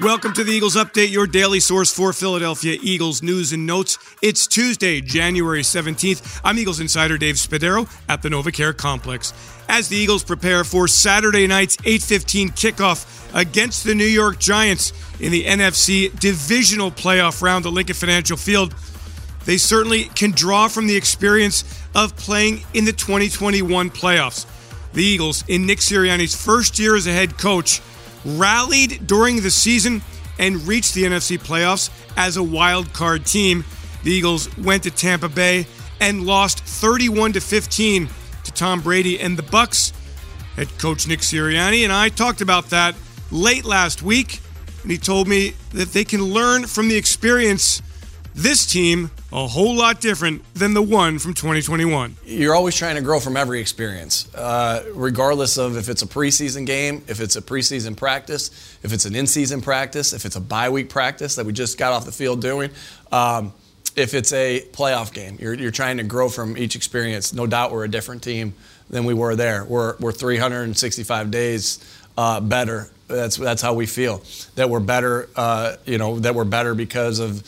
Welcome to the Eagles Update, your daily source for Philadelphia Eagles news and notes. It's Tuesday, January 17th. I'm Eagles insider Dave Spadaro at the NovaCare Complex. As the Eagles prepare for Saturday night's 8:15 kickoff against the New York Giants in the NFC divisional playoff round at Lincoln Financial Field, they certainly can draw from the experience of playing in the 2021 playoffs. The Eagles, in Nick Sirianni's first year as a head coach, rallied during the season and reached the NFC playoffs as a wild card team. The Eagles went to Tampa Bay and lost 31 to 15 to Tom Brady and the Bucs. Head coach Nick Sirianni and I talked about that late last week, and he told me that they can learn from the experience this team a whole lot different than the one from 2021. You're always trying to grow from every experience, uh, regardless of if it's a preseason game, if it's a preseason practice, if it's an in-season practice, if it's a bye week practice that we just got off the field doing. Um, if it's a playoff game, you're, you're trying to grow from each experience. No doubt we're a different team than we were there. We're, we're 365 days uh, better. That's, that's how we feel. That we're better, uh, you know, that we're better because of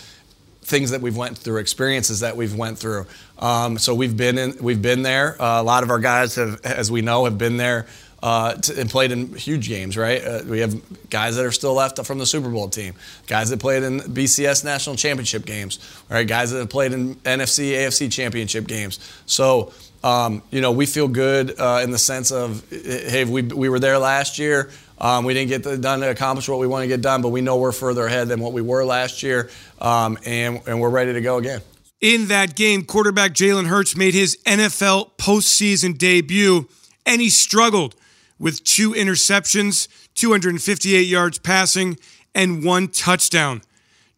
things that we've went through, experiences that we've went through. Um, so we've been in, we've been there. Uh, a lot of our guys have, as we know, have been there uh, to, and played in huge games. Right? Uh, we have guys that are still left from the Super Bowl team, guys that played in BCS national championship games, right? Guys that have played in NFC, AFC championship games. So. Um, you know, we feel good uh, in the sense of, hey, we, we were there last year. Um, we didn't get the, done to accomplish what we want to get done, but we know we're further ahead than what we were last year, um, and, and we're ready to go again. In that game, quarterback Jalen Hurts made his NFL postseason debut, and he struggled with two interceptions, 258 yards passing, and one touchdown.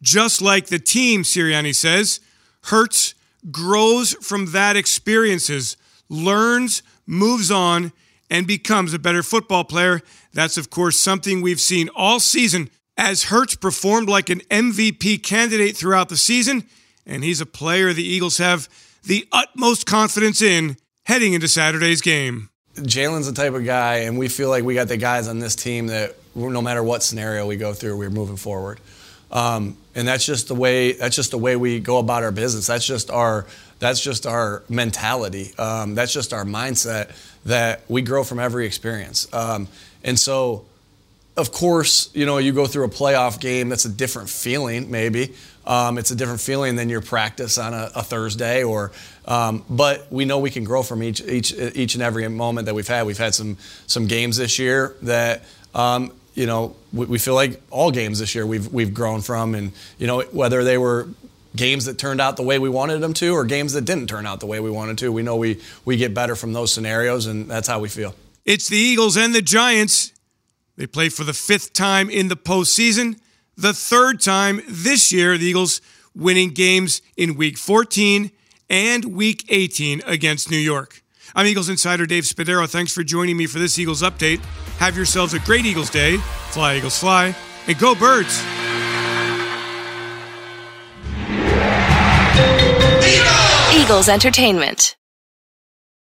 Just like the team, Sirianni says, Hurts grows from that experiences, learns, moves on, and becomes a better football player. That's, of course, something we've seen all season as Hurts performed like an MVP candidate throughout the season, and he's a player the Eagles have the utmost confidence in heading into Saturday's game. Jalen's the type of guy, and we feel like we got the guys on this team that no matter what scenario we go through, we're moving forward. Um, and that's just the way that's just the way we go about our business. That's just our that's just our mentality. Um, that's just our mindset that we grow from every experience. Um, and so, of course, you know, you go through a playoff game, that's a different feeling, maybe. Um, it's a different feeling than your practice on a, a Thursday, or um, but we know we can grow from each each each and every moment that we've had. We've had some some games this year that um, you know we, we, feel like all games this year we've we've grown from, and you know whether they were games that turned out the way we wanted them to, or games that didn't turn out the way we wanted to, we know we we get better from those scenarios, and that's how we feel. It's the Eagles and the Giants. They play for the fifth time in the postseason, the third time this year. The Eagles winning games in Week 14 and Week 18 against New York. I'm Eagles insider Dave Spadaro. Thanks for joining me for this Eagles update. Have yourselves a great Eagles day. Fly, Eagles, fly, and go, birds. Eagles Entertainment.